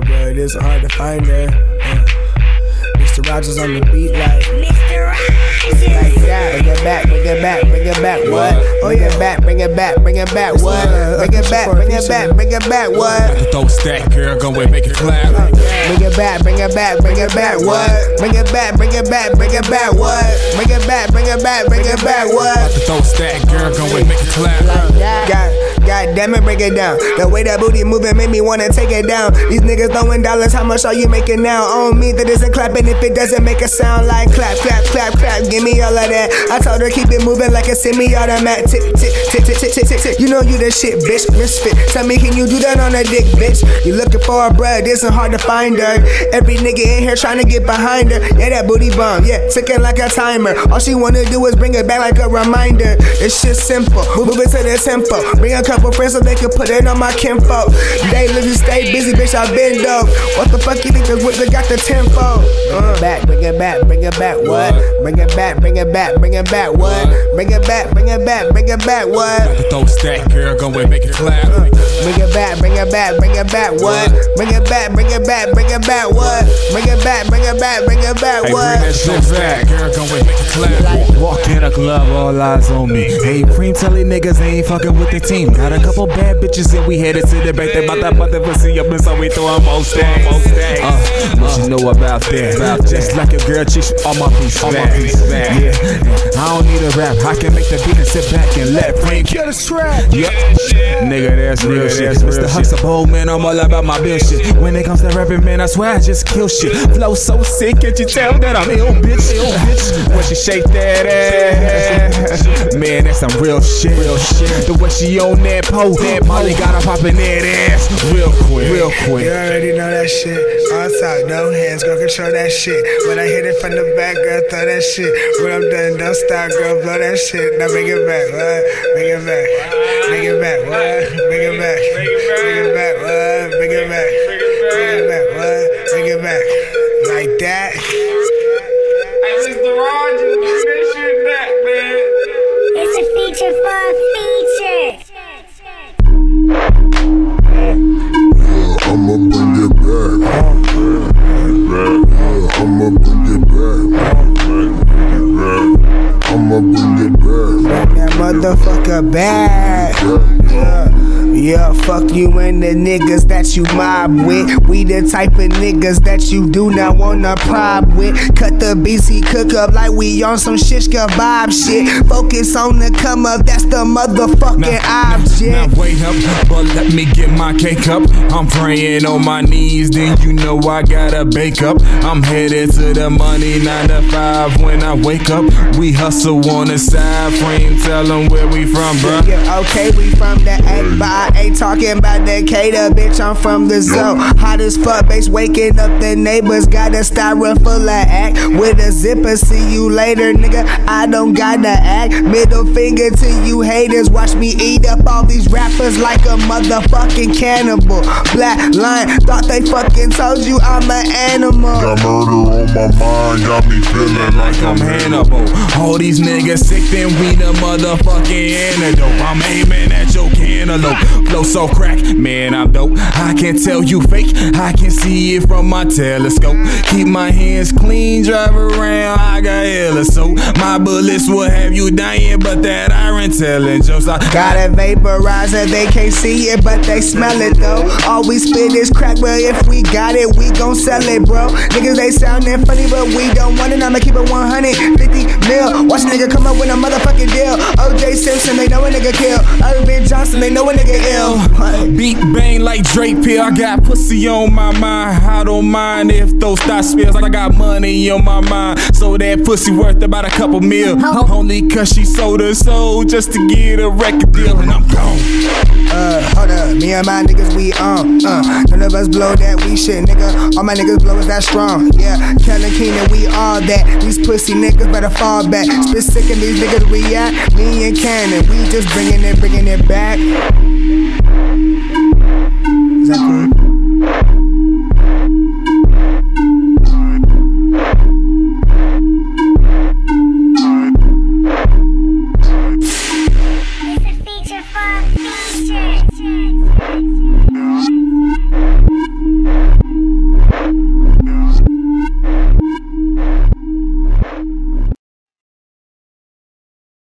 for her, but it is hard to find her. Uh, Mr. Rogers on the beat, like Mr. Rogers. like that. Bring it back, bring it back, bring it back. What? Oh yeah, back, bring it back, bring it back. What? Bring it back, bring it back, bring it back. What? Throw a stack, girl, go and make it clap. Bring it back, bring it back, bring it back. What? Bring it back, bring it back, bring it back. What? Bring it back, bring it back, bring it back. What? Throw a stack, girl, go and make it clap. God, God damn it, break it down. The way that booty moving made me wanna take it down. These niggas throwing dollars, how much are you making now? On me that isn't clapping if it doesn't make a sound like clap, clap, clap, clap. Give me all of that. I told her keep it moving like a semi-automatic. Tick, tick, tick, tick, tick, tick, tick, tick. You know you the shit, bitch. Misfit. Tell me, can you do that on a dick, bitch? You looking for a bruh, this ain't hard to find her. Every nigga in here trying to get behind her. Yeah, that booty bomb, yeah, ticking like a timer. All she wanna do is bring it back like a reminder. It's shit simple, move it to the tempo. Bring a couple friends so they can put it on my kinfo. They live and stay busy, bitch. I been dope. What the fuck you think the whip got the tempo? Uh. Back, bring it back, bring it back. What? Bring it back, bring it back, bring it back. What? Bring it back, bring it back, bring it back. What? Throw a stack, girl, go and make it clap. Bring it back, bring it back, bring it back. What? Bring it back, bring it back, bring it back. What? Bring it back, bring it back, bring it back. Hey, What? bring that shit back, girl, go and make it clap. Walk in a club, all eyes on me. Hey, cream telly niggas they ain't fucking with the team. Got a couple bad bitches and we headed to the bank. They bout that mother pussy up and so we throw them most stacks. Uh, what you know about that? Just like a girl cheats on my piece back. Yeah, I don't need a rap. I can make the beat and sit back and let cream Get a strap. Yep. Nigga, that's real shit. Mr. Huxtable, man, I'm all about my bill shit. When it comes to rapping, man, I swear I just kill shit. Flow so sick, can't you tell that I'm ill, bitch? Ill, bitch. When she shake that ass, man, that's some real shit. Real shit. The way she on that pole, that Molly got her popping that ass real quick, real quick. You already know that shit. On top, no hands, go control that shit. When I hit it from the back, girl, throw that shit. When I'm done, don't stop, girl, blow that shit. Now bring it back, what? Bring it back. Bring it back, what? Bring it back. Bring it back, what? Bring it back. Bring it back, what? Bring it back. Like that. This is the Rogers. Bring that shit back, man. It's a feature for a feature. Motherfucker back. Fuck you and the niggas that you mob with. We the type of niggas that you do not wanna prob with. Cut the BC cook up like we on some shish kebab shit. Focus on the come up, that's the motherfucking object. Now wait up, but let me get my cake up. I'm praying on my knees, then you know I gotta bake up. I'm headed to the money, nine to five when I wake up. We hustle on the side, frame, tell them where we from, bruh. Yeah, okay, we from the A, but I talking about Decatur, bitch. I'm from the zone. Hot as fuck, bitch. Waking up the neighbors, got a styrofoam full of act with a zipper. See you later, nigga. I don't gotta act. Middle finger to you haters. Watch me eat up all these rappers like a motherfucking cannibal. Black line, thought they fucking told you I'm an animal. Got murder on my mind, got me feeling like I'm Hannibal. All these niggas sick, then we the motherfucking antidote. I'm aiming at your cantaloupe. So crack, man, I'm dope. I can't tell you fake, I can see it from my telescope. Keep my hands clean, drive around, I got hella soap. My bullets will have you dying, but that iron telling jokes. I Got a vaporizer, they can't see it, but they smell it though. All we spit is crack, but if we got it, we gon' sell it, bro. Niggas, they soundin' funny, but we don't want it. I'ma keep it 150 mil. Watch a nigga come up with a motherfucking deal. OJ Simpson, they know a nigga kill. Earvin Johnson, they know a nigga ill. Beat bang like Drake Pill. I got pussy on my mind. I don't mind if those thoughts spills. I got money on my mind. So that pussy worth about a couple mil. Only cause she sold her soul just to get a record deal. And I'm gone. Uh, hold up, me and my niggas, we on. Uh, none of us blow that we shit, nigga. All my niggas blow is that strong. Yeah, Kellen Keenan, we all that. These pussy niggas better fall back. Spit sick in these niggas, we at. Me and Cannon, we just bringing it, bringing it back. Exactly.